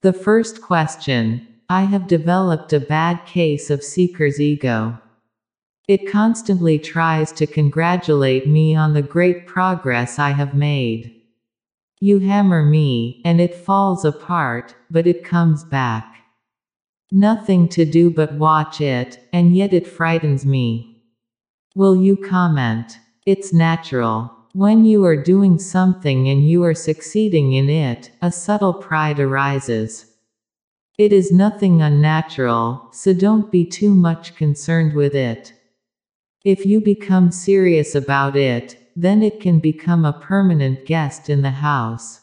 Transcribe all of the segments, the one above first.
The first question I have developed a bad case of seeker's ego. It constantly tries to congratulate me on the great progress I have made. You hammer me, and it falls apart, but it comes back. Nothing to do but watch it, and yet it frightens me. Will you comment? It's natural. When you are doing something and you are succeeding in it, a subtle pride arises. It is nothing unnatural, so don't be too much concerned with it. If you become serious about it, then it can become a permanent guest in the house.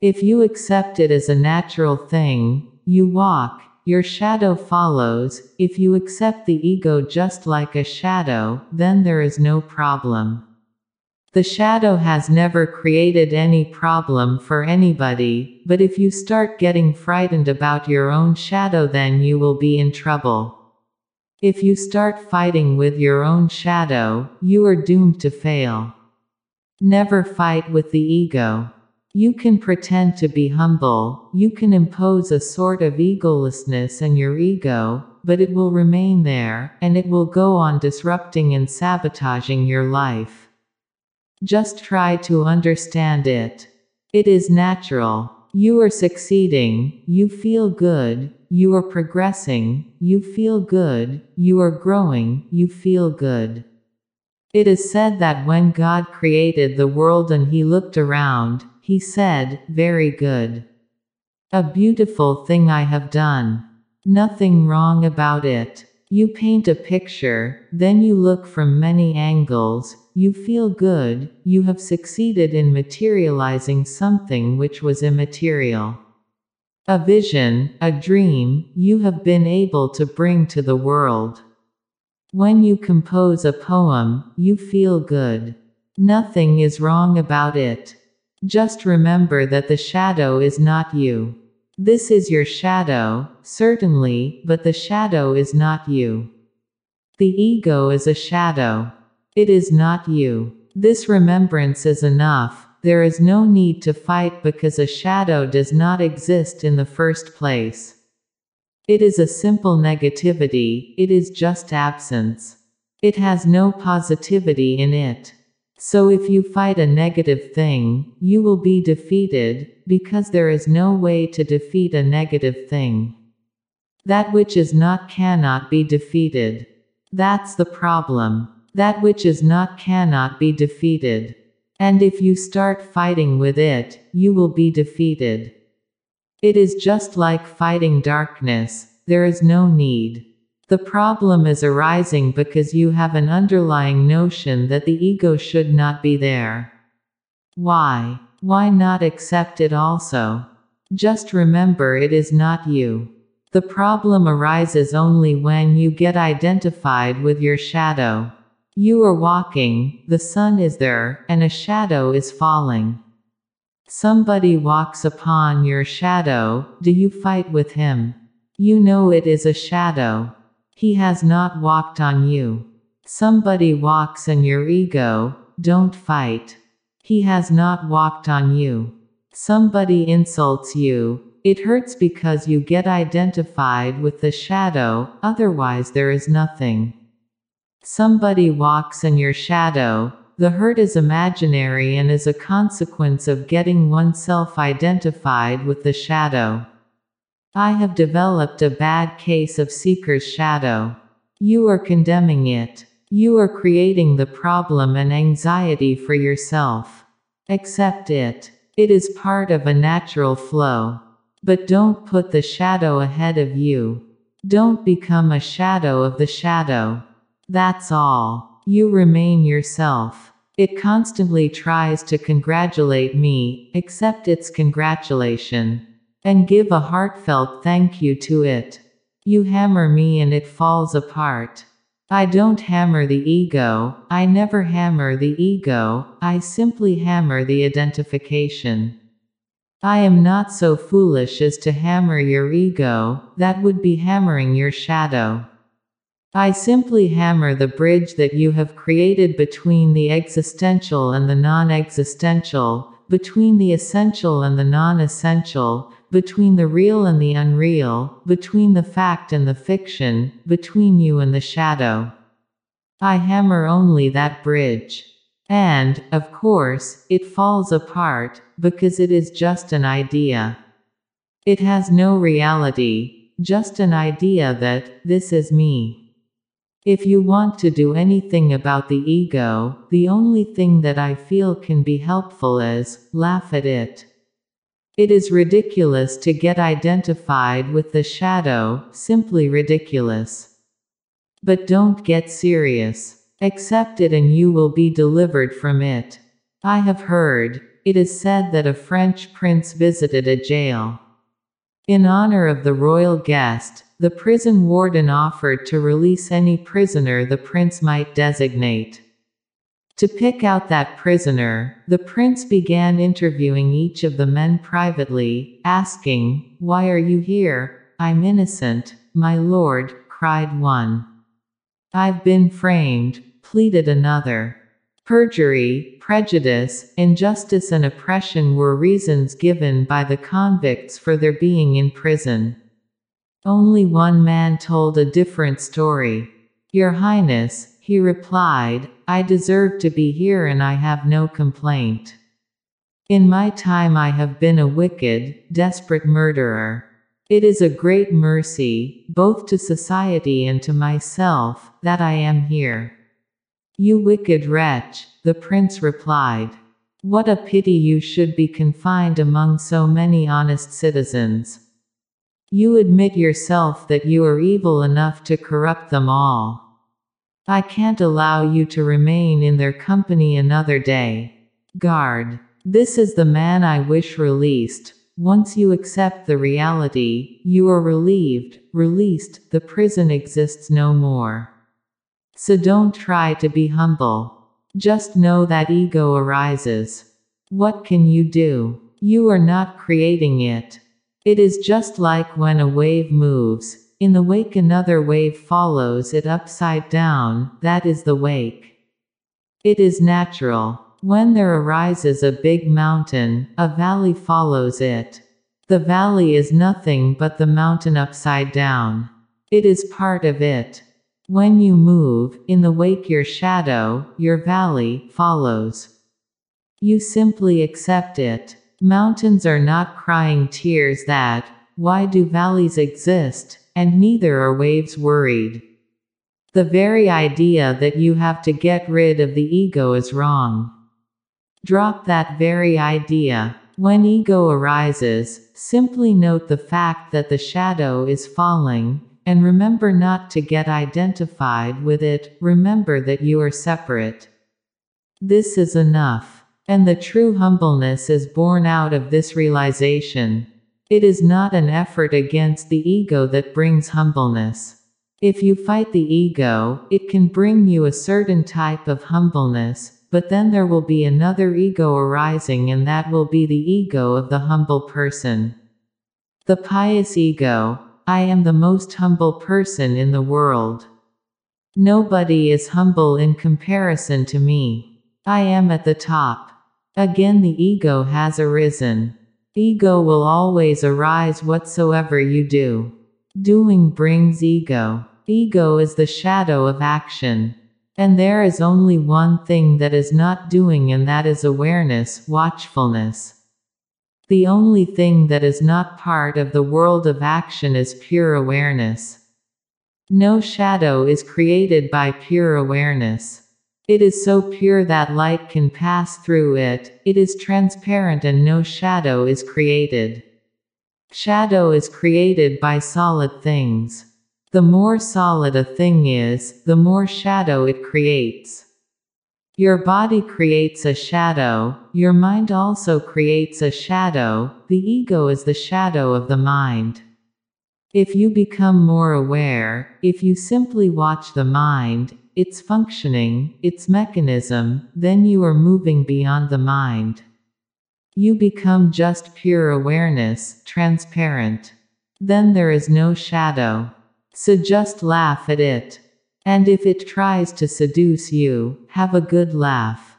If you accept it as a natural thing, you walk, your shadow follows. If you accept the ego just like a shadow, then there is no problem. The shadow has never created any problem for anybody, but if you start getting frightened about your own shadow, then you will be in trouble. If you start fighting with your own shadow, you are doomed to fail. Never fight with the ego. You can pretend to be humble, you can impose a sort of egolessness and your ego, but it will remain there, and it will go on disrupting and sabotaging your life. Just try to understand it. It is natural. You are succeeding, you feel good, you are progressing, you feel good, you are growing, you feel good. It is said that when God created the world and he looked around, he said, Very good. A beautiful thing I have done. Nothing wrong about it. You paint a picture, then you look from many angles, you feel good, you have succeeded in materializing something which was immaterial. A vision, a dream, you have been able to bring to the world. When you compose a poem, you feel good. Nothing is wrong about it. Just remember that the shadow is not you. This is your shadow, certainly, but the shadow is not you. The ego is a shadow. It is not you. This remembrance is enough, there is no need to fight because a shadow does not exist in the first place. It is a simple negativity, it is just absence. It has no positivity in it. So if you fight a negative thing, you will be defeated, because there is no way to defeat a negative thing. That which is not cannot be defeated. That's the problem. That which is not cannot be defeated. And if you start fighting with it, you will be defeated. It is just like fighting darkness, there is no need. The problem is arising because you have an underlying notion that the ego should not be there. Why? Why not accept it also? Just remember it is not you. The problem arises only when you get identified with your shadow. You are walking, the sun is there, and a shadow is falling. Somebody walks upon your shadow, do you fight with him? You know it is a shadow. He has not walked on you. Somebody walks in your ego, don't fight. He has not walked on you. Somebody insults you, it hurts because you get identified with the shadow, otherwise, there is nothing. Somebody walks in your shadow, the hurt is imaginary and is a consequence of getting oneself identified with the shadow. I have developed a bad case of seeker's shadow. You are condemning it. You are creating the problem and anxiety for yourself. Accept it. It is part of a natural flow. But don't put the shadow ahead of you. Don't become a shadow of the shadow. That's all. You remain yourself. It constantly tries to congratulate me, accept its congratulation and give a heartfelt thank you to it. You hammer me and it falls apart. I don't hammer the ego, I never hammer the ego, I simply hammer the identification. I am not so foolish as to hammer your ego, that would be hammering your shadow. I simply hammer the bridge that you have created between the existential and the non existential, between the essential and the non essential, between the real and the unreal, between the fact and the fiction, between you and the shadow. I hammer only that bridge. And, of course, it falls apart, because it is just an idea. It has no reality, just an idea that, this is me. If you want to do anything about the ego, the only thing that I feel can be helpful is, laugh at it. It is ridiculous to get identified with the shadow, simply ridiculous. But don't get serious. Accept it and you will be delivered from it. I have heard, it is said that a French prince visited a jail. In honor of the royal guest, the prison warden offered to release any prisoner the prince might designate. To pick out that prisoner, the prince began interviewing each of the men privately, asking, Why are you here? I'm innocent, my lord, cried one. I've been framed, pleaded another. Perjury, prejudice, injustice, and oppression were reasons given by the convicts for their being in prison. Only one man told a different story. Your Highness, he replied, I deserve to be here and I have no complaint. In my time I have been a wicked, desperate murderer. It is a great mercy, both to society and to myself, that I am here. You wicked wretch, the prince replied. What a pity you should be confined among so many honest citizens. You admit yourself that you are evil enough to corrupt them all. I can't allow you to remain in their company another day. Guard. This is the man I wish released, once you accept the reality, you are relieved, released, the prison exists no more. So don't try to be humble. Just know that ego arises. What can you do? You are not creating it. It is just like when a wave moves. In the wake, another wave follows it upside down, that is the wake. It is natural. When there arises a big mountain, a valley follows it. The valley is nothing but the mountain upside down. It is part of it. When you move, in the wake your shadow, your valley, follows. You simply accept it. Mountains are not crying tears that, why do valleys exist, and neither are waves worried. The very idea that you have to get rid of the ego is wrong. Drop that very idea. When ego arises, simply note the fact that the shadow is falling, and remember not to get identified with it, remember that you are separate. This is enough. And the true humbleness is born out of this realization. It is not an effort against the ego that brings humbleness. If you fight the ego, it can bring you a certain type of humbleness, but then there will be another ego arising, and that will be the ego of the humble person. The pious ego I am the most humble person in the world. Nobody is humble in comparison to me. I am at the top. Again, the ego has arisen. Ego will always arise whatsoever you do. Doing brings ego. Ego is the shadow of action. And there is only one thing that is not doing, and that is awareness, watchfulness. The only thing that is not part of the world of action is pure awareness. No shadow is created by pure awareness. It is so pure that light can pass through it, it is transparent and no shadow is created. Shadow is created by solid things. The more solid a thing is, the more shadow it creates. Your body creates a shadow, your mind also creates a shadow, the ego is the shadow of the mind. If you become more aware, if you simply watch the mind, its functioning, its mechanism, then you are moving beyond the mind. You become just pure awareness, transparent. Then there is no shadow. So just laugh at it. And if it tries to seduce you, have a good laugh.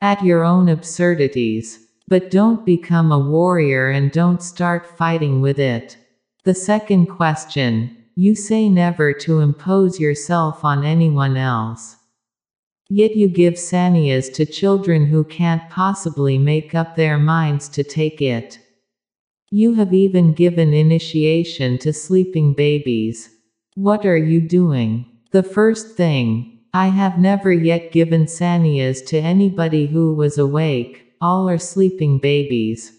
At your own absurdities. But don't become a warrior and don't start fighting with it. The second question you say never to impose yourself on anyone else. Yet you give sannyas to children who can't possibly make up their minds to take it. You have even given initiation to sleeping babies. What are you doing? The first thing, I have never yet given sannyas to anybody who was awake, all are sleeping babies.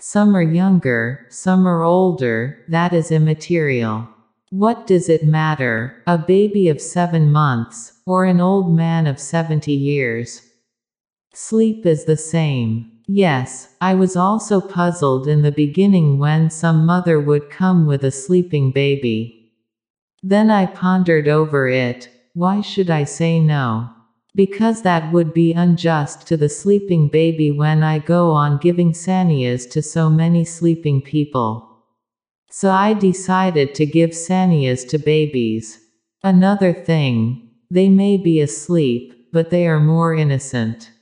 Some are younger, some are older, that is immaterial. What does it matter, a baby of seven months, or an old man of 70 years? Sleep is the same. Yes, I was also puzzled in the beginning when some mother would come with a sleeping baby. Then I pondered over it, why should I say no? Because that would be unjust to the sleeping baby when I go on giving sannyas to so many sleeping people. So I decided to give sannyas to babies. Another thing, they may be asleep, but they are more innocent.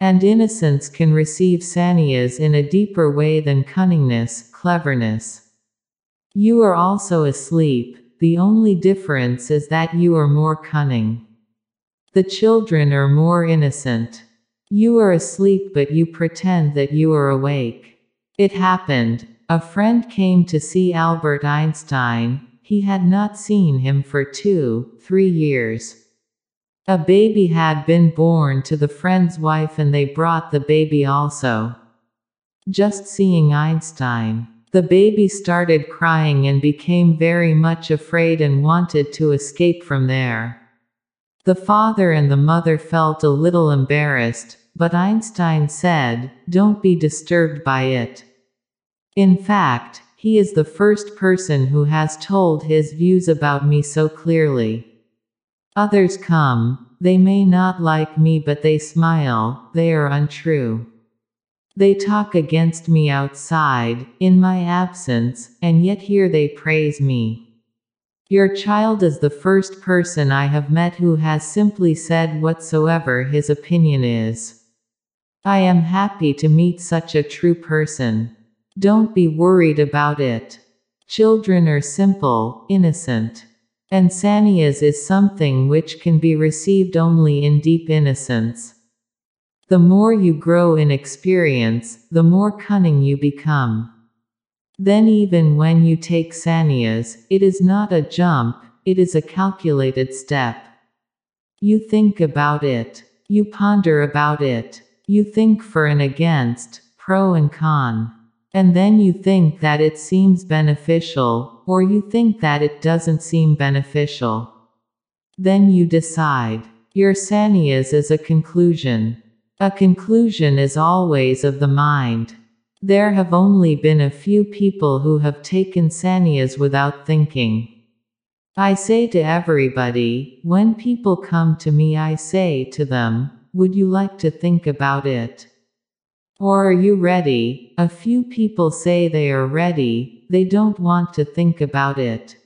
And innocence can receive sannyas in a deeper way than cunningness, cleverness. You are also asleep, the only difference is that you are more cunning. The children are more innocent. You are asleep but you pretend that you are awake. It happened, a friend came to see Albert Einstein, he had not seen him for two, three years. A baby had been born to the friend's wife and they brought the baby also. Just seeing Einstein. The baby started crying and became very much afraid and wanted to escape from there. The father and the mother felt a little embarrassed, but Einstein said, Don't be disturbed by it. In fact, he is the first person who has told his views about me so clearly. Others come, they may not like me but they smile, they are untrue. They talk against me outside, in my absence, and yet here they praise me. Your child is the first person I have met who has simply said whatsoever his opinion is. I am happy to meet such a true person. Don't be worried about it. Children are simple, innocent. And sannyas is something which can be received only in deep innocence. The more you grow in experience, the more cunning you become. Then, even when you take sannyas, it is not a jump, it is a calculated step. You think about it. You ponder about it. You think for and against, pro and con. And then you think that it seems beneficial, or you think that it doesn't seem beneficial. Then you decide. Your sannyas is a conclusion. A conclusion is always of the mind. There have only been a few people who have taken sannyas without thinking. I say to everybody, when people come to me, I say to them, Would you like to think about it? Or are you ready? A few people say they are ready, they don't want to think about it.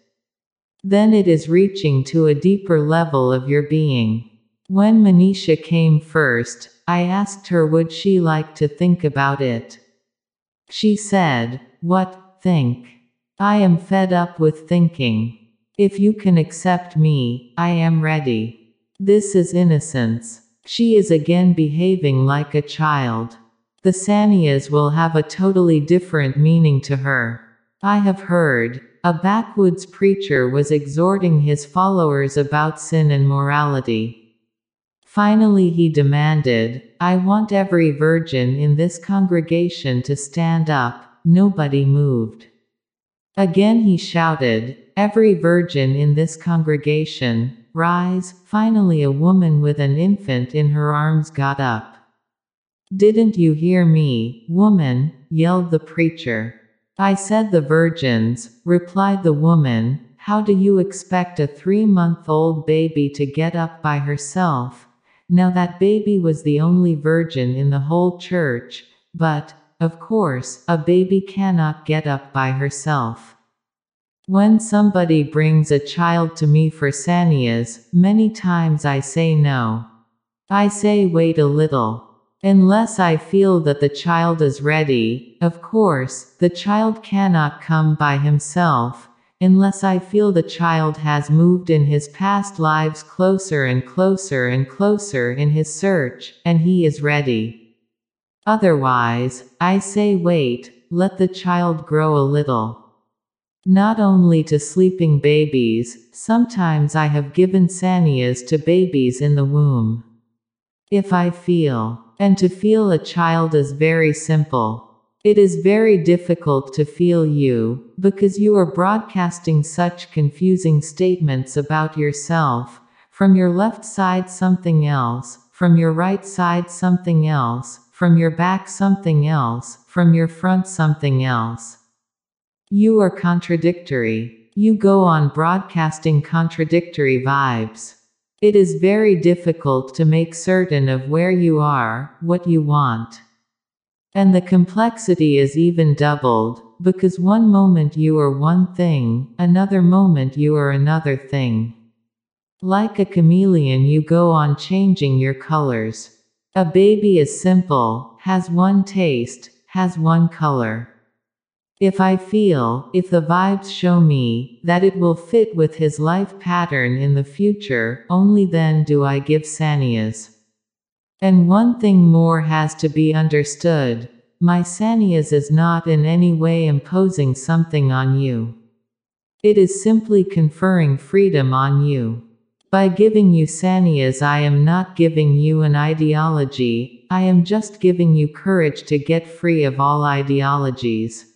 Then it is reaching to a deeper level of your being. When Manisha came first, I asked her would she like to think about it. She said, What, think? I am fed up with thinking. If you can accept me, I am ready. This is innocence. She is again behaving like a child. The sannyas will have a totally different meaning to her. I have heard, a backwoods preacher was exhorting his followers about sin and morality. Finally, he demanded, I want every virgin in this congregation to stand up. Nobody moved. Again he shouted, Every virgin in this congregation, rise. Finally, a woman with an infant in her arms got up. Didn't you hear me, woman? yelled the preacher. I said the virgins, replied the woman. How do you expect a three month old baby to get up by herself? Now that baby was the only virgin in the whole church, but, of course, a baby cannot get up by herself. When somebody brings a child to me for sannyas, many times I say no. I say wait a little. Unless I feel that the child is ready, of course, the child cannot come by himself, unless I feel the child has moved in his past lives closer and closer and closer in his search, and he is ready. Otherwise, I say wait, let the child grow a little. Not only to sleeping babies, sometimes I have given sannyas to babies in the womb. If I feel, and to feel a child is very simple. It is very difficult to feel you, because you are broadcasting such confusing statements about yourself. From your left side, something else, from your right side, something else, from your back, something else, from your front, something else. You are contradictory. You go on broadcasting contradictory vibes. It is very difficult to make certain of where you are, what you want. And the complexity is even doubled, because one moment you are one thing, another moment you are another thing. Like a chameleon, you go on changing your colors. A baby is simple, has one taste, has one color. If I feel, if the vibes show me, that it will fit with his life pattern in the future, only then do I give sannyas. And one thing more has to be understood. My sannyas is not in any way imposing something on you. It is simply conferring freedom on you. By giving you sannyas, I am not giving you an ideology, I am just giving you courage to get free of all ideologies.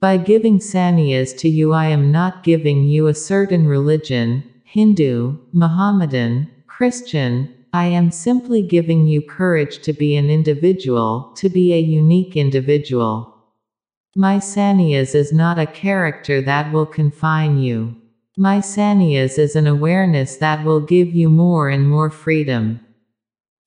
By giving sannyas to you, I am not giving you a certain religion, Hindu, Mohammedan, Christian, I am simply giving you courage to be an individual, to be a unique individual. My sannyas is not a character that will confine you. My sannyas is an awareness that will give you more and more freedom.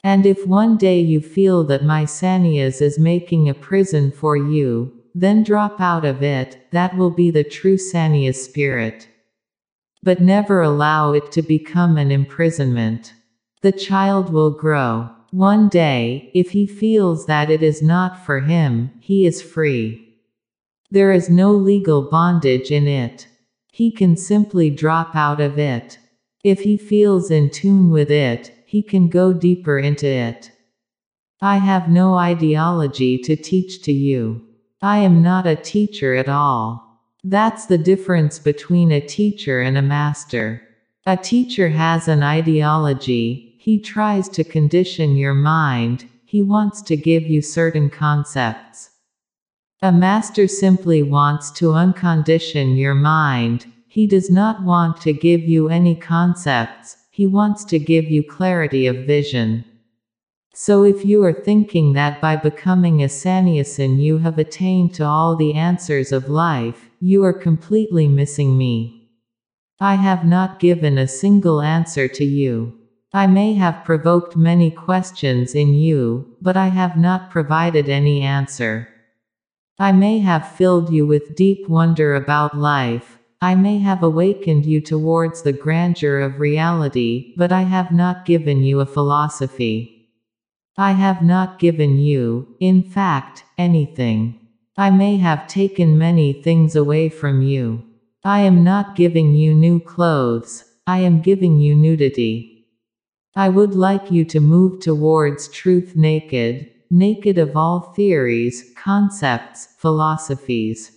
And if one day you feel that my sannyas is making a prison for you, then drop out of it, that will be the true sannyas spirit. But never allow it to become an imprisonment. The child will grow. One day, if he feels that it is not for him, he is free. There is no legal bondage in it. He can simply drop out of it. If he feels in tune with it, he can go deeper into it. I have no ideology to teach to you. I am not a teacher at all. That's the difference between a teacher and a master. A teacher has an ideology, he tries to condition your mind, he wants to give you certain concepts. A master simply wants to uncondition your mind, he does not want to give you any concepts, he wants to give you clarity of vision. So if you are thinking that by becoming a sannyasin you have attained to all the answers of life, you are completely missing me. I have not given a single answer to you. I may have provoked many questions in you, but I have not provided any answer. I may have filled you with deep wonder about life, I may have awakened you towards the grandeur of reality, but I have not given you a philosophy. I have not given you, in fact, anything. I may have taken many things away from you. I am not giving you new clothes, I am giving you nudity. I would like you to move towards truth naked, naked of all theories, concepts, philosophies.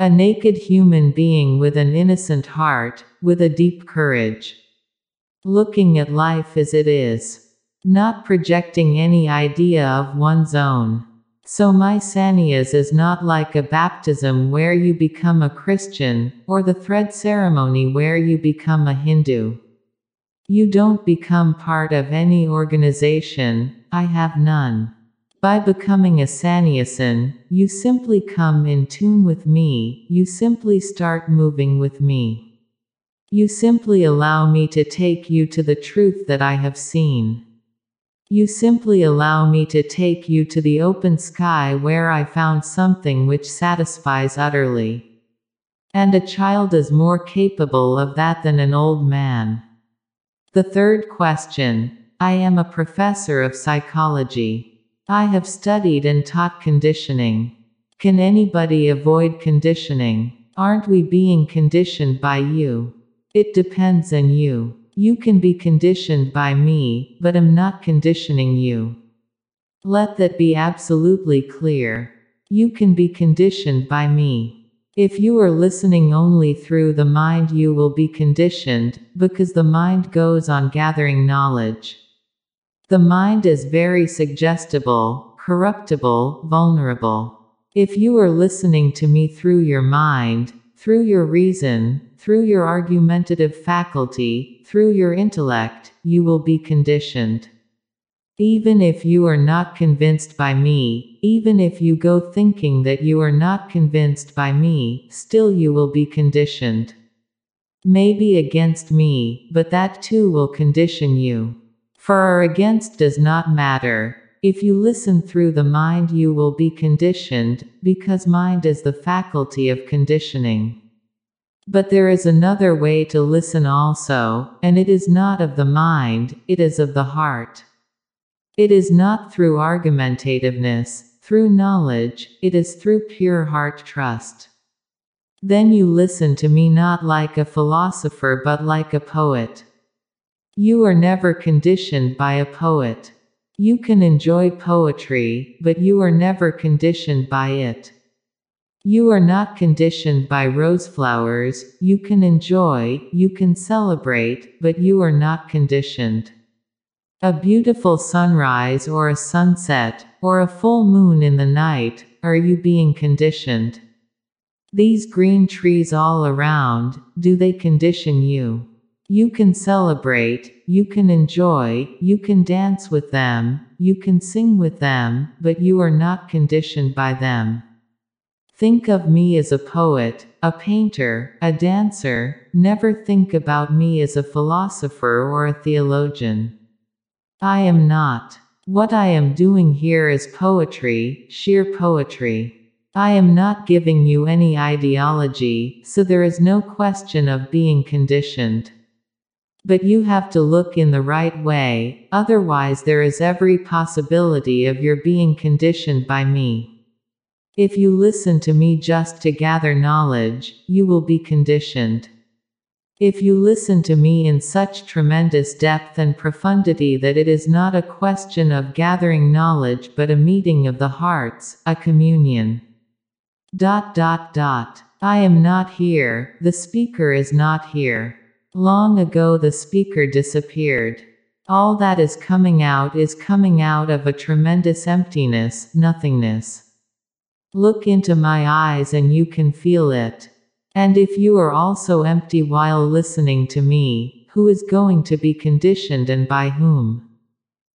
A naked human being with an innocent heart, with a deep courage. Looking at life as it is. Not projecting any idea of one's own. So my sannyas is not like a baptism where you become a Christian, or the thread ceremony where you become a Hindu. You don't become part of any organization, I have none. By becoming a sannyasin, you simply come in tune with me, you simply start moving with me. You simply allow me to take you to the truth that I have seen. You simply allow me to take you to the open sky where I found something which satisfies utterly. And a child is more capable of that than an old man. The third question I am a professor of psychology. I have studied and taught conditioning. Can anybody avoid conditioning? Aren't we being conditioned by you? It depends on you. You can be conditioned by me, but I'm not conditioning you. Let that be absolutely clear. You can be conditioned by me. If you are listening only through the mind, you will be conditioned, because the mind goes on gathering knowledge. The mind is very suggestible, corruptible, vulnerable. If you are listening to me through your mind, through your reason, through your argumentative faculty, through your intellect, you will be conditioned. Even if you are not convinced by me, even if you go thinking that you are not convinced by me, still you will be conditioned. Maybe against me, but that too will condition you. For or against does not matter. If you listen through the mind, you will be conditioned, because mind is the faculty of conditioning. But there is another way to listen also, and it is not of the mind, it is of the heart. It is not through argumentativeness, through knowledge, it is through pure heart trust. Then you listen to me not like a philosopher but like a poet. You are never conditioned by a poet. You can enjoy poetry, but you are never conditioned by it. You are not conditioned by rose flowers, you can enjoy, you can celebrate, but you are not conditioned. A beautiful sunrise or a sunset, or a full moon in the night, are you being conditioned? These green trees all around, do they condition you? You can celebrate, you can enjoy, you can dance with them, you can sing with them, but you are not conditioned by them. Think of me as a poet, a painter, a dancer, never think about me as a philosopher or a theologian. I am not. What I am doing here is poetry, sheer poetry. I am not giving you any ideology, so there is no question of being conditioned. But you have to look in the right way, otherwise, there is every possibility of your being conditioned by me. If you listen to me just to gather knowledge, you will be conditioned. If you listen to me in such tremendous depth and profundity that it is not a question of gathering knowledge but a meeting of the hearts, a communion. Dot dot dot. I am not here, the speaker is not here. Long ago the speaker disappeared. All that is coming out is coming out of a tremendous emptiness, nothingness. Look into my eyes and you can feel it. And if you are also empty while listening to me, who is going to be conditioned and by whom?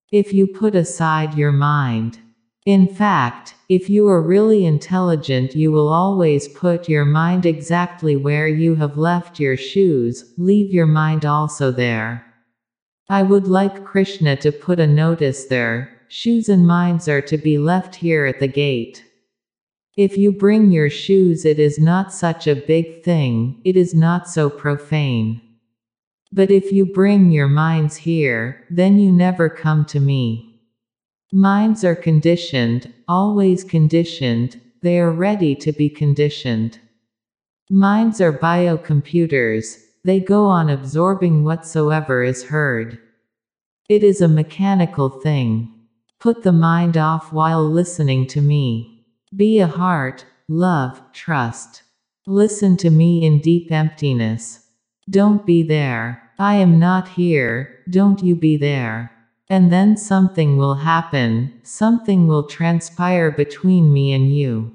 If you put aside your mind. In fact, if you are really intelligent, you will always put your mind exactly where you have left your shoes, leave your mind also there. I would like Krishna to put a notice there shoes and minds are to be left here at the gate. If you bring your shoes, it is not such a big thing, it is not so profane. But if you bring your minds here, then you never come to me. Minds are conditioned, always conditioned, they are ready to be conditioned. Minds are biocomputers, they go on absorbing whatsoever is heard. It is a mechanical thing. Put the mind off while listening to me. Be a heart, love, trust. Listen to me in deep emptiness. Don't be there. I am not here, don't you be there. And then something will happen, something will transpire between me and you.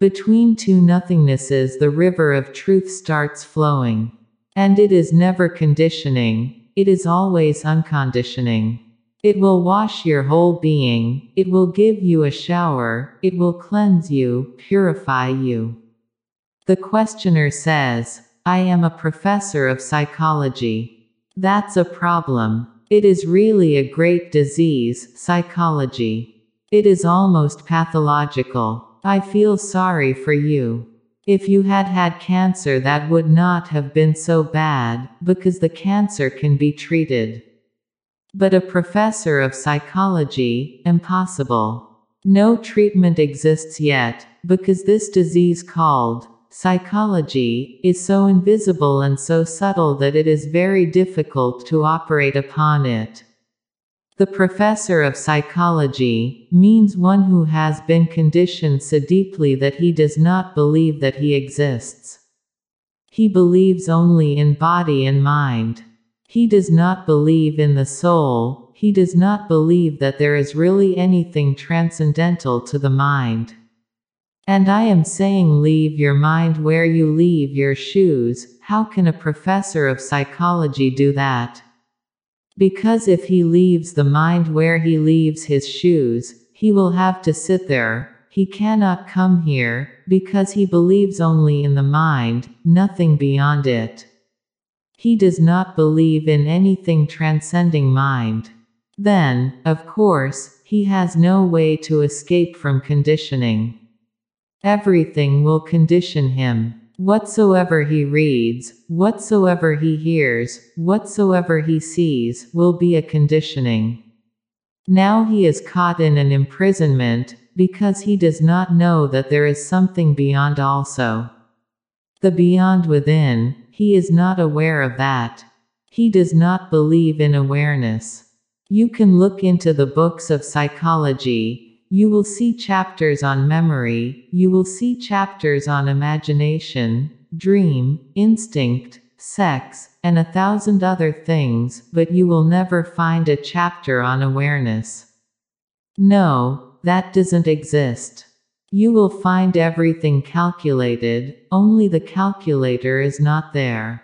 Between two nothingnesses, the river of truth starts flowing. And it is never conditioning, it is always unconditioning. It will wash your whole being, it will give you a shower, it will cleanse you, purify you. The questioner says, I am a professor of psychology. That's a problem. It is really a great disease, psychology. It is almost pathological. I feel sorry for you. If you had had cancer, that would not have been so bad, because the cancer can be treated. But a professor of psychology, impossible. No treatment exists yet, because this disease called psychology is so invisible and so subtle that it is very difficult to operate upon it. The professor of psychology means one who has been conditioned so deeply that he does not believe that he exists. He believes only in body and mind. He does not believe in the soul, he does not believe that there is really anything transcendental to the mind. And I am saying leave your mind where you leave your shoes, how can a professor of psychology do that? Because if he leaves the mind where he leaves his shoes, he will have to sit there, he cannot come here, because he believes only in the mind, nothing beyond it. He does not believe in anything transcending mind. Then, of course, he has no way to escape from conditioning. Everything will condition him. Whatsoever he reads, whatsoever he hears, whatsoever he sees, will be a conditioning. Now he is caught in an imprisonment, because he does not know that there is something beyond also. The beyond within, he is not aware of that. He does not believe in awareness. You can look into the books of psychology, you will see chapters on memory, you will see chapters on imagination, dream, instinct, sex, and a thousand other things, but you will never find a chapter on awareness. No, that doesn't exist. You will find everything calculated, only the calculator is not there.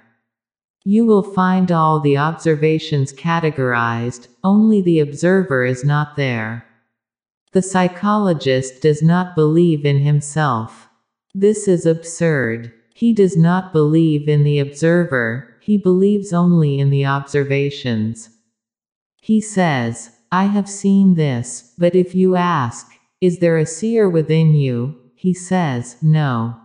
You will find all the observations categorized, only the observer is not there. The psychologist does not believe in himself. This is absurd. He does not believe in the observer, he believes only in the observations. He says, I have seen this, but if you ask, Is there a seer within you? He says, No.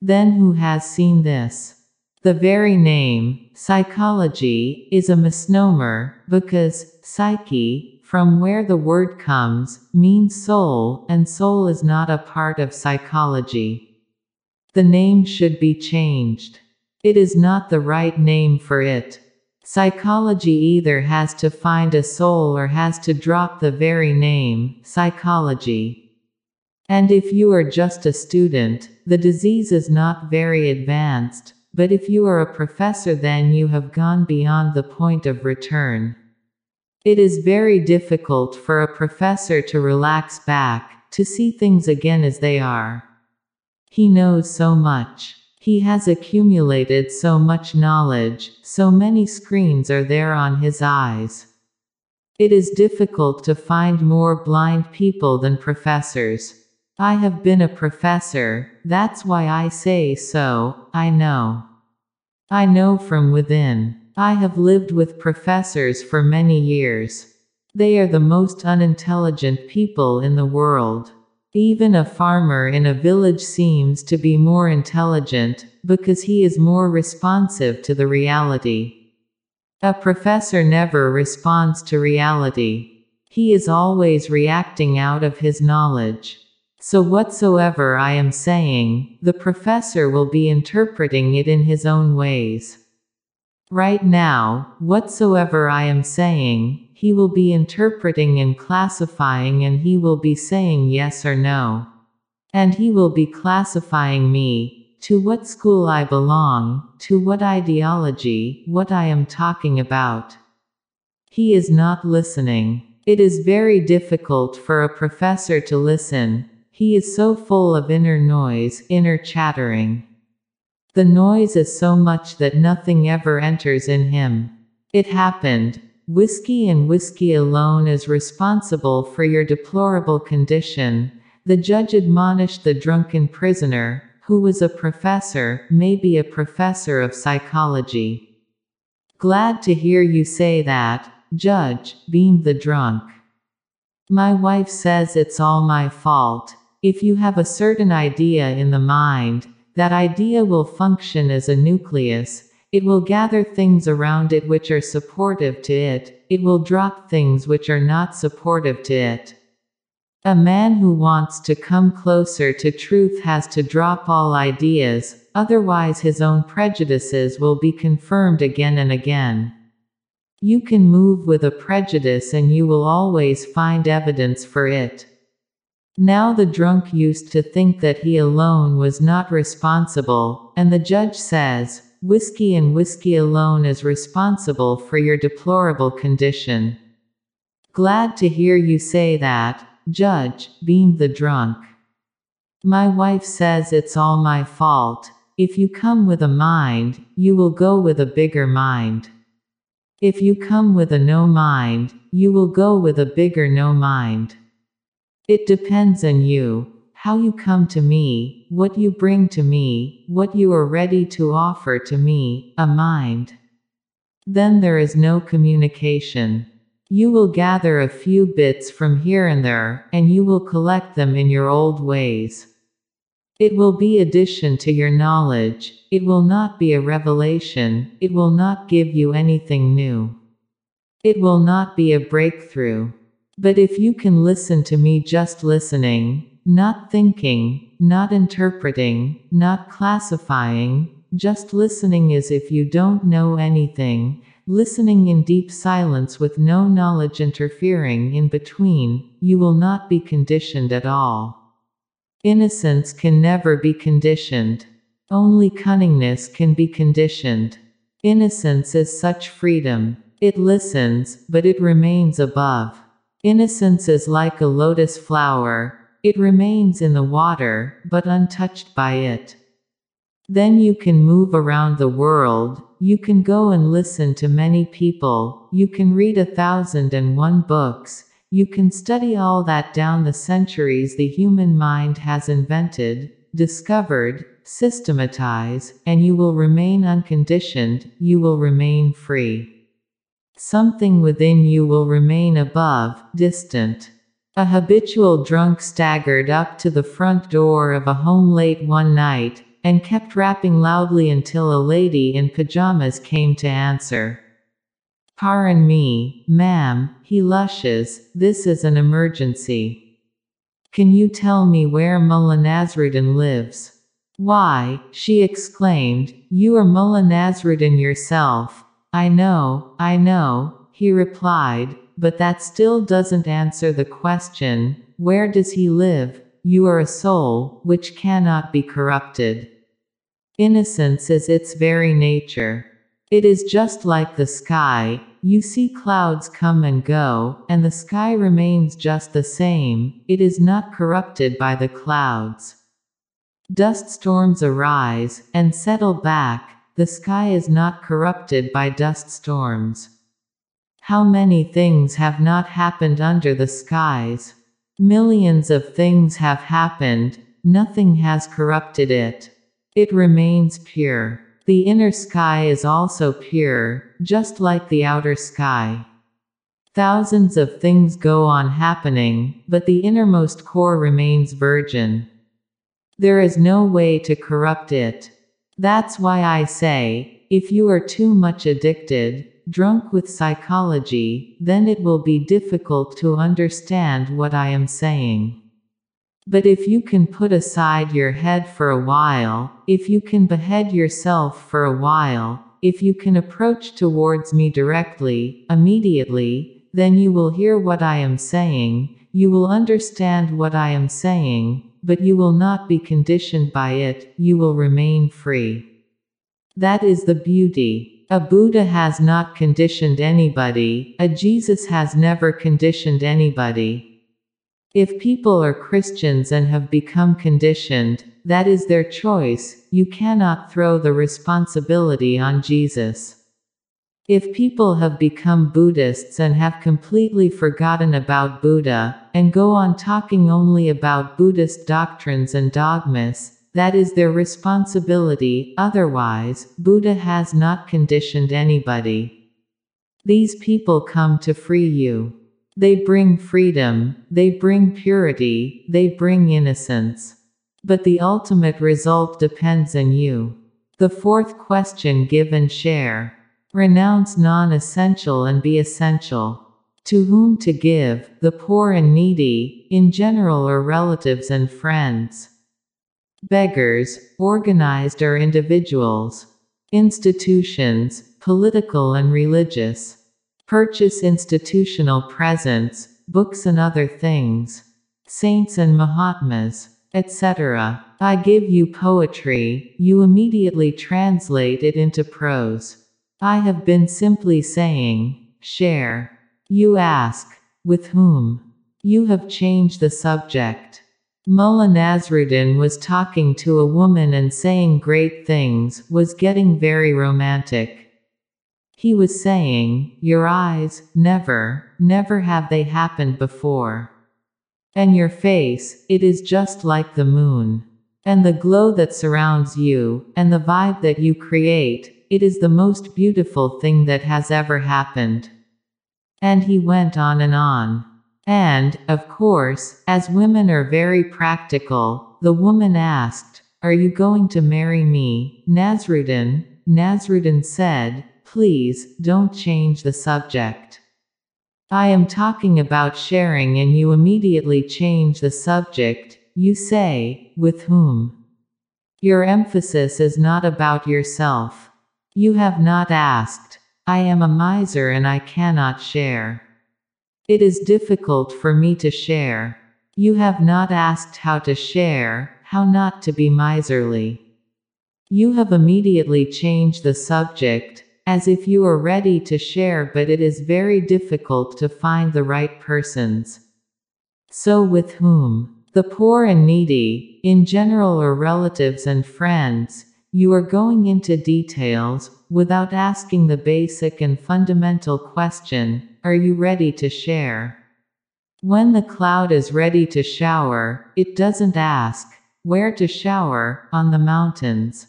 Then who has seen this? The very name, psychology, is a misnomer, because psyche from where the word comes, means soul, and soul is not a part of psychology. The name should be changed. It is not the right name for it. Psychology either has to find a soul or has to drop the very name, psychology. And if you are just a student, the disease is not very advanced, but if you are a professor, then you have gone beyond the point of return. It is very difficult for a professor to relax back, to see things again as they are. He knows so much. He has accumulated so much knowledge, so many screens are there on his eyes. It is difficult to find more blind people than professors. I have been a professor, that's why I say so, I know. I know from within. I have lived with professors for many years. They are the most unintelligent people in the world. Even a farmer in a village seems to be more intelligent, because he is more responsive to the reality. A professor never responds to reality. He is always reacting out of his knowledge. So, whatsoever I am saying, the professor will be interpreting it in his own ways. Right now, whatsoever I am saying, he will be interpreting and classifying, and he will be saying yes or no. And he will be classifying me, to what school I belong, to what ideology, what I am talking about. He is not listening. It is very difficult for a professor to listen, he is so full of inner noise, inner chattering. The noise is so much that nothing ever enters in him. It happened. Whiskey and whiskey alone is responsible for your deplorable condition. The judge admonished the drunken prisoner, who was a professor, maybe a professor of psychology. Glad to hear you say that, Judge, beamed the drunk. My wife says it's all my fault. If you have a certain idea in the mind, that idea will function as a nucleus, It will gather things around it which are supportive to it, it will drop things which are not supportive to it. A man who wants to come closer to truth has to drop all ideas, otherwise, his own prejudices will be confirmed again and again. You can move with a prejudice and you will always find evidence for it. Now the drunk used to think that he alone was not responsible, and the judge says, whiskey and whiskey alone is responsible for your deplorable condition. Glad to hear you say that, Judge, beamed the drunk. My wife says it's all my fault. If you come with a mind, you will go with a bigger mind. If you come with a no mind, you will go with a bigger no mind. It depends on you, how you come to me, what you bring to me, what you are ready to offer to me, a mind. Then there is no communication. You will gather a few bits from here and there, and you will collect them in your old ways. It will be addition to your knowledge, it will not be a revelation, it will not give you anything new. It will not be a breakthrough. But if you can listen to me just listening, not thinking, not interpreting, not classifying, just listening as if you don't know anything, listening in deep silence with no knowledge interfering in between, you will not be conditioned at all. Innocence can never be conditioned. Only cunningness can be conditioned. Innocence is such freedom. It listens, but it remains above. Innocence is like a lotus flower, it remains in the water, but untouched by it. Then you can move around the world, you can go and listen to many people, you can read a thousand and one books, you can study all that down the centuries the human mind has invented, discovered, systematize, and you will remain unconditioned, you will remain free. Something within you will remain above, distant. A habitual drunk staggered up to the front door of a home late one night, and kept rapping loudly until a lady in pajamas came to answer. Pardon me, ma'am, he lushes, this is an emergency. Can you tell me where Mullah Nasruddin lives? Why, she exclaimed, you are Mullah Nasruddin yourself. I know, I know, he replied, but that still doesn't answer the question, where does he live? You are a soul, which cannot be corrupted. Innocence is its very nature. It is just like the sky, you see clouds come and go, and the sky remains just the same, it is not corrupted by the clouds. Dust storms arise, and settle back, the sky is not corrupted by dust storms. How many things have not happened under the skies? Millions of things have happened, nothing has corrupted it. It remains pure. The inner sky is also pure, just like the outer sky. Thousands of things go on happening, but the innermost core remains virgin. There is no way to corrupt it. That's why I say, if you are too much addicted, drunk with psychology, then it will be difficult to understand what I am saying. But if you can put aside your head for a while, if you can behead yourself for a while, if you can approach towards me directly, immediately, then you will hear what I am saying, you will understand what I am saying, but you will not be conditioned by it, you will remain free. That is the beauty. A Buddha has not conditioned anybody, a Jesus has never conditioned anybody. If people are Christians and have become conditioned, that is their choice, you cannot throw the responsibility on Jesus. If people have become Buddhists and have completely forgotten about Buddha, and go on talking only about Buddhist doctrines and dogmas, that is their responsibility, otherwise, Buddha has not conditioned anybody. These people come to free you. They bring freedom, they bring purity, they bring innocence. But the ultimate result depends on you. The fourth question give and share. Renounce non essential and be essential. To whom to give, the poor and needy, in general or relatives and friends. Beggars, organized or individuals. Institutions, political and religious. Purchase institutional presents, books and other things. Saints and Mahatmas, etc. I give you poetry, you immediately translate it into prose. I have been simply saying, share. You ask, with whom? You have changed the subject. Mullah Nasruddin was talking to a woman and saying great things, was getting very romantic. He was saying, Your eyes, never, never have they happened before. And your face, it is just like the moon. And the glow that surrounds you, and the vibe that you create, it is the most beautiful thing that has ever happened. And he went on and on. And, of course, as women are very practical, the woman asked, Are you going to marry me, Nasruddin? Nasruddin said, Please, don't change the subject. I am talking about sharing and you immediately change the subject, you say, with whom? Your emphasis is not about yourself. You have not asked. I am a miser and I cannot share. It is difficult for me to share. You have not asked how to share, how not to be miserly. You have immediately changed the subject, as if you are ready to share, but it is very difficult to find the right persons. So, with whom? The poor and needy, in general, or relatives and friends, you are going into details, without asking the basic and fundamental question Are you ready to share? When the cloud is ready to shower, it doesn't ask, Where to shower, on the mountains,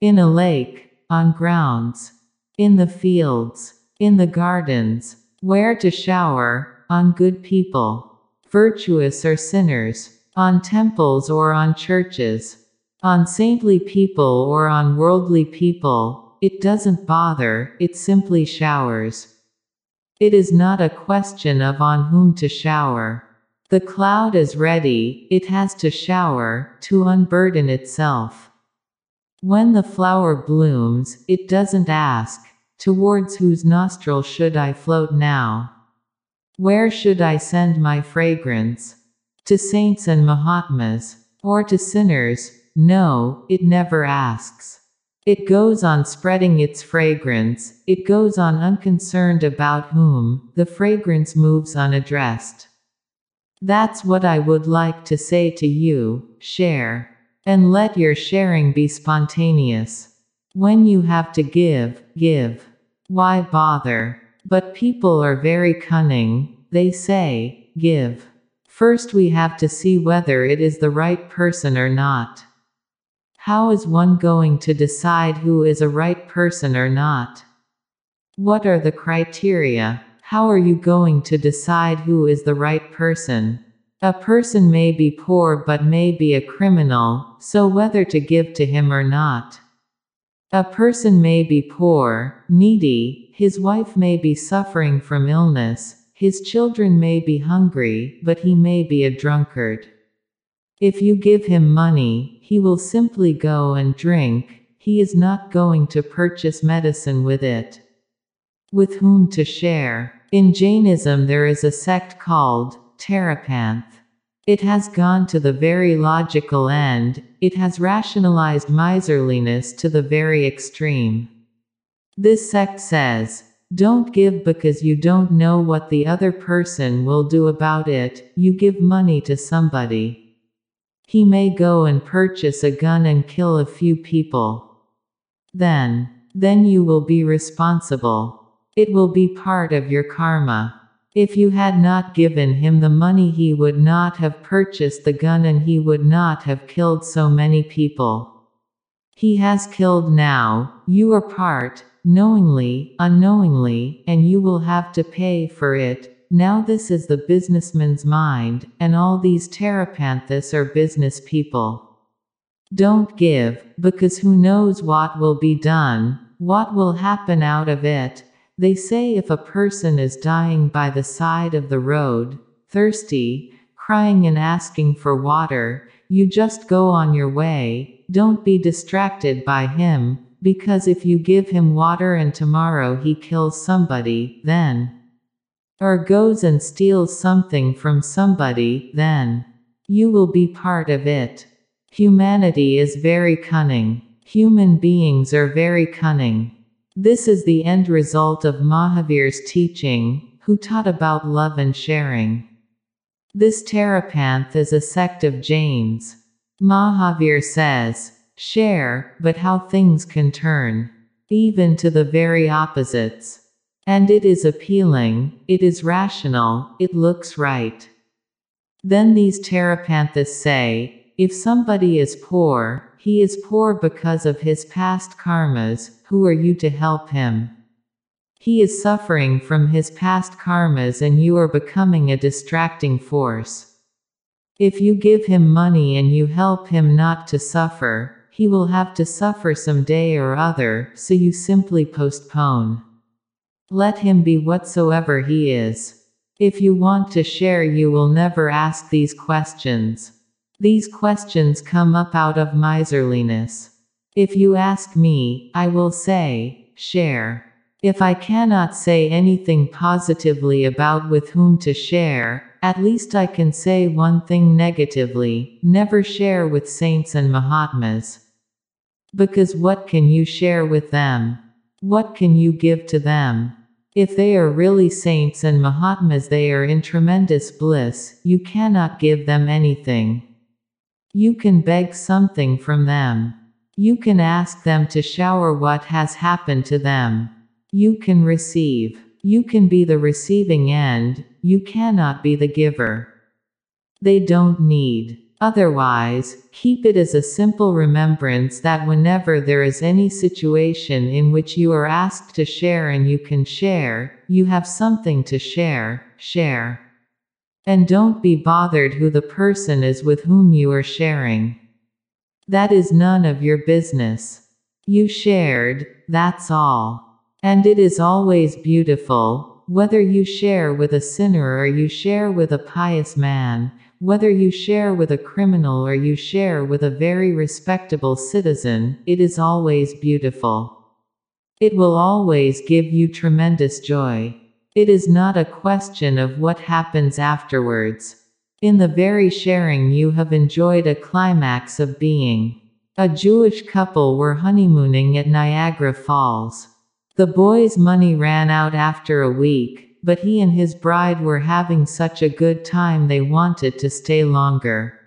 in a lake, on grounds, in the fields, in the gardens, where to shower, on good people, virtuous or sinners, on temples or on churches, on saintly people or on worldly people, it doesn't bother, it simply showers. It is not a question of on whom to shower. The cloud is ready, it has to shower, to unburden itself. When the flower blooms, it doesn't ask, towards whose nostril should I float now? Where should I send my fragrance? To saints and Mahatmas, or to sinners? No, it never asks. It goes on spreading its fragrance, it goes on unconcerned about whom, the fragrance moves unaddressed. That's what I would like to say to you share. And let your sharing be spontaneous. When you have to give, give. Why bother? But people are very cunning, they say, give. First, we have to see whether it is the right person or not. How is one going to decide who is a right person or not? What are the criteria? How are you going to decide who is the right person? A person may be poor but may be a criminal, so whether to give to him or not. A person may be poor, needy, his wife may be suffering from illness, his children may be hungry, but he may be a drunkard. If you give him money, he will simply go and drink, he is not going to purchase medicine with it. With whom to share. In Jainism, there is a sect called Terapanth. It has gone to the very logical end, it has rationalized miserliness to the very extreme. This sect says, don't give because you don't know what the other person will do about it, you give money to somebody. He may go and purchase a gun and kill a few people. Then, then you will be responsible. It will be part of your karma. If you had not given him the money, he would not have purchased the gun and he would not have killed so many people. He has killed now, you are part, knowingly, unknowingly, and you will have to pay for it, now this is the businessman's mind, and all these Terapanthus are business people. Don't give, because who knows what will be done, what will happen out of it. They say if a person is dying by the side of the road, thirsty, crying and asking for water, you just go on your way, don't be distracted by him, because if you give him water and tomorrow he kills somebody, then or goes and steals something from somebody, then you will be part of it. Humanity is very cunning. Human beings are very cunning. This is the end result of Mahavir's teaching, who taught about love and sharing. This Terapanth is a sect of Jains. Mahavir says, share, but how things can turn. Even to the very opposites. And it is appealing, it is rational, it looks right. Then these Terapanthas say, if somebody is poor, he is poor because of his past karmas, who are you to help him? He is suffering from his past karmas and you are becoming a distracting force. If you give him money and you help him not to suffer, he will have to suffer some day or other, so you simply postpone. Let him be whatsoever he is. If you want to share, you will never ask these questions. These questions come up out of miserliness. If you ask me, I will say, share. If I cannot say anything positively about with whom to share, at least I can say one thing negatively never share with saints and Mahatmas. Because what can you share with them? What can you give to them? If they are really saints and Mahatmas, they are in tremendous bliss, you cannot give them anything. You can beg something from them. You can ask them to shower what has happened to them. You can receive. You can be the receiving end, you cannot be the giver. They don't need. Otherwise, keep it as a simple remembrance that whenever there is any situation in which you are asked to share and you can share, you have something to share, share. And don't be bothered who the person is with whom you are sharing. That is none of your business. You shared, that's all. And it is always beautiful, whether you share with a sinner or you share with a pious man, whether you share with a criminal or you share with a very respectable citizen, it is always beautiful. It will always give you tremendous joy. It is not a question of what happens afterwards. In the very sharing, you have enjoyed a climax of being. A Jewish couple were honeymooning at Niagara Falls. The boy's money ran out after a week, but he and his bride were having such a good time they wanted to stay longer.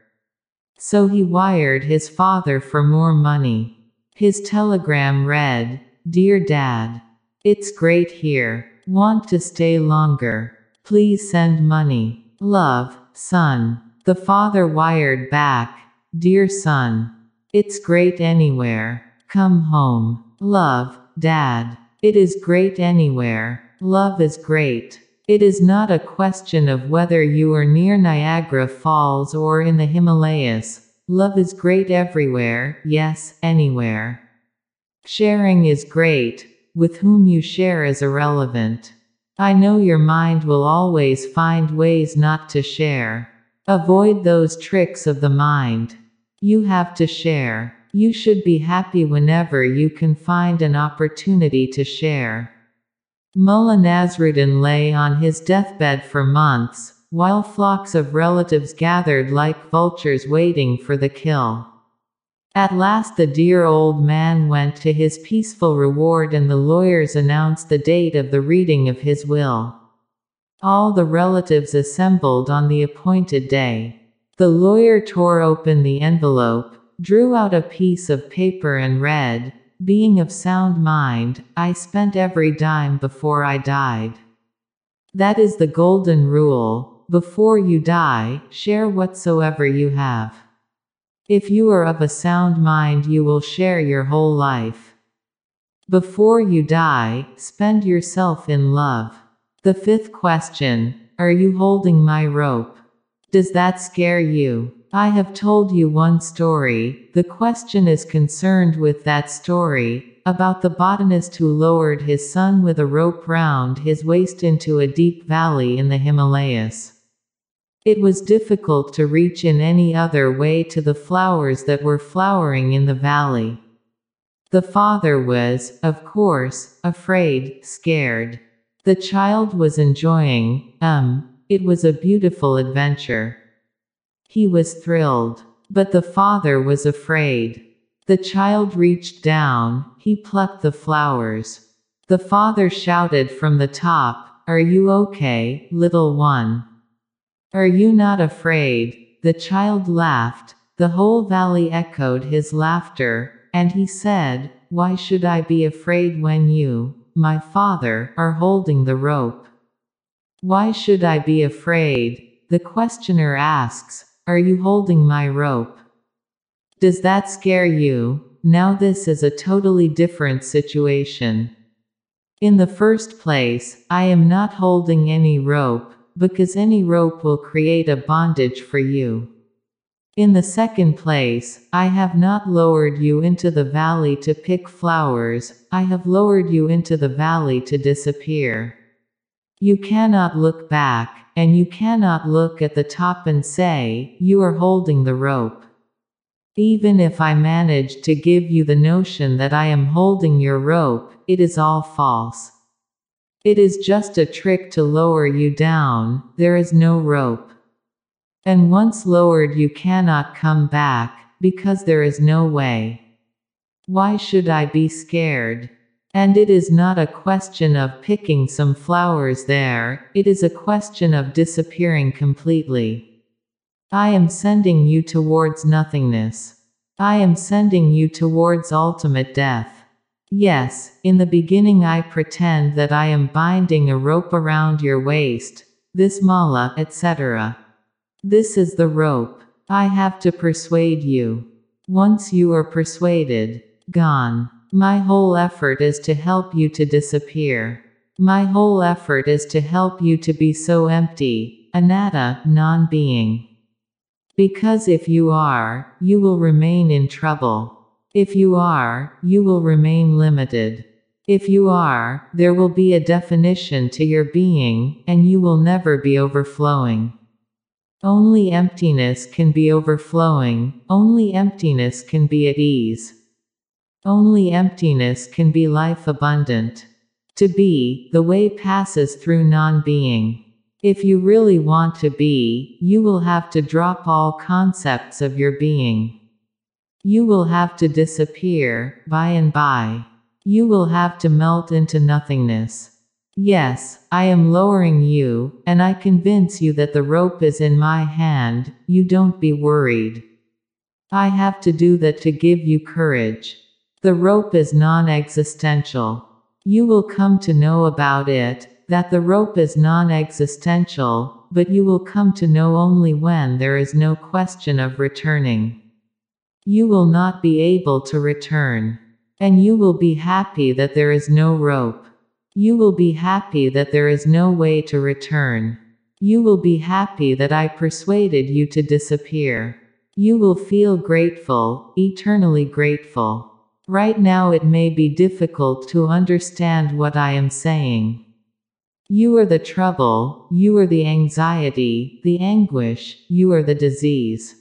So he wired his father for more money. His telegram read, Dear Dad, it's great here. Want to stay longer. Please send money. Love, son. The father wired back, Dear son, it's great anywhere. Come home. Love, Dad. It is great anywhere. Love is great. It is not a question of whether you are near Niagara Falls or in the Himalayas. Love is great everywhere, yes, anywhere. Sharing is great. With whom you share is irrelevant. I know your mind will always find ways not to share. Avoid those tricks of the mind. You have to share. You should be happy whenever you can find an opportunity to share. Mullah Nasruddin lay on his deathbed for months, while flocks of relatives gathered like vultures waiting for the kill. At last the dear old man went to his peaceful reward and the lawyers announced the date of the reading of his will. All the relatives assembled on the appointed day. The lawyer tore open the envelope, drew out a piece of paper and read, being of sound mind, I spent every dime before I died. That is the golden rule. Before you die, share whatsoever you have. If you are of a sound mind, you will share your whole life. Before you die, spend yourself in love. The fifth question Are you holding my rope? Does that scare you? I have told you one story, the question is concerned with that story, about the botanist who lowered his son with a rope round his waist into a deep valley in the Himalayas. It was difficult to reach in any other way to the flowers that were flowering in the valley. The father was, of course, afraid, scared. The child was enjoying, um, it was a beautiful adventure. He was thrilled. But the father was afraid. The child reached down, he plucked the flowers. The father shouted from the top, Are you okay, little one? Are you not afraid? The child laughed, the whole valley echoed his laughter, and he said, Why should I be afraid when you, my father, are holding the rope? Why should I be afraid? The questioner asks, are you holding my rope? Does that scare you? Now this is a totally different situation. In the first place, I am not holding any rope, because any rope will create a bondage for you. In the second place, I have not lowered you into the valley to pick flowers, I have lowered you into the valley to disappear. You cannot look back, and you cannot look at the top and say, You are holding the rope. Even if I manage to give you the notion that I am holding your rope, it is all false. It is just a trick to lower you down, there is no rope. And once lowered, you cannot come back, because there is no way. Why should I be scared? And it is not a question of picking some flowers there, it is a question of disappearing completely. I am sending you towards nothingness. I am sending you towards ultimate death. Yes, in the beginning I pretend that I am binding a rope around your waist, this mala, etc. This is the rope. I have to persuade you. Once you are persuaded, gone. My whole effort is to help you to disappear. My whole effort is to help you to be so empty, anatta, non being. Because if you are, you will remain in trouble. If you are, you will remain limited. If you are, there will be a definition to your being, and you will never be overflowing. Only emptiness can be overflowing, only emptiness can be at ease. Only emptiness can be life abundant. To be, the way passes through non being. If you really want to be, you will have to drop all concepts of your being. You will have to disappear, by and by. You will have to melt into nothingness. Yes, I am lowering you, and I convince you that the rope is in my hand, you don't be worried. I have to do that to give you courage. The rope is non existential. You will come to know about it, that the rope is non existential, but you will come to know only when there is no question of returning. You will not be able to return. And you will be happy that there is no rope. You will be happy that there is no way to return. You will be happy that I persuaded you to disappear. You will feel grateful, eternally grateful. Right now it may be difficult to understand what I am saying. You are the trouble, you are the anxiety, the anguish, you are the disease.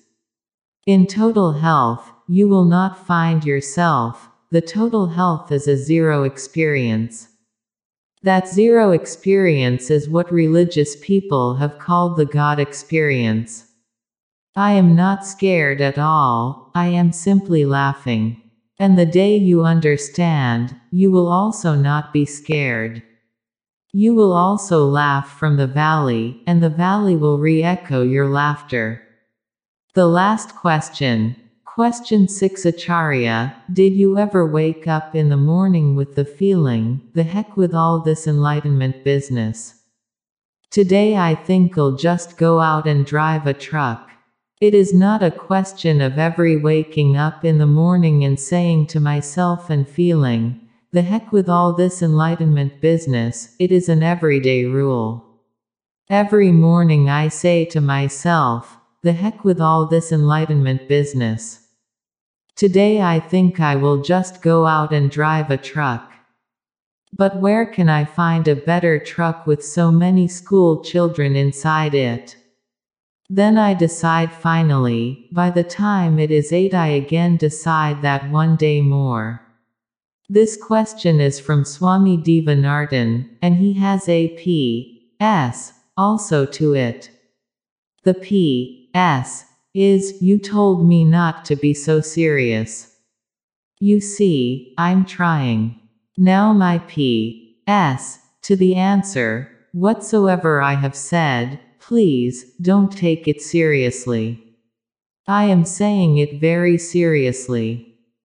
In total health, you will not find yourself, the total health is a zero experience. That zero experience is what religious people have called the God experience. I am not scared at all, I am simply laughing. And the day you understand, you will also not be scared. You will also laugh from the valley, and the valley will re echo your laughter. The last question. Question 6 Acharya Did you ever wake up in the morning with the feeling, the heck with all this enlightenment business? Today I think I'll just go out and drive a truck. It is not a question of every waking up in the morning and saying to myself and feeling, the heck with all this enlightenment business, it is an everyday rule. Every morning I say to myself, the heck with all this enlightenment business. Today I think I will just go out and drive a truck. But where can I find a better truck with so many school children inside it? Then I decide finally, by the time it is 8 I again decide that one day more. This question is from Swami Devanardan, and he has a P. S. also to it. The P. S. is, you told me not to be so serious. You see, I'm trying. Now my P. S. to the answer, whatsoever I have said, Please, don't take it seriously. I am saying it very seriously.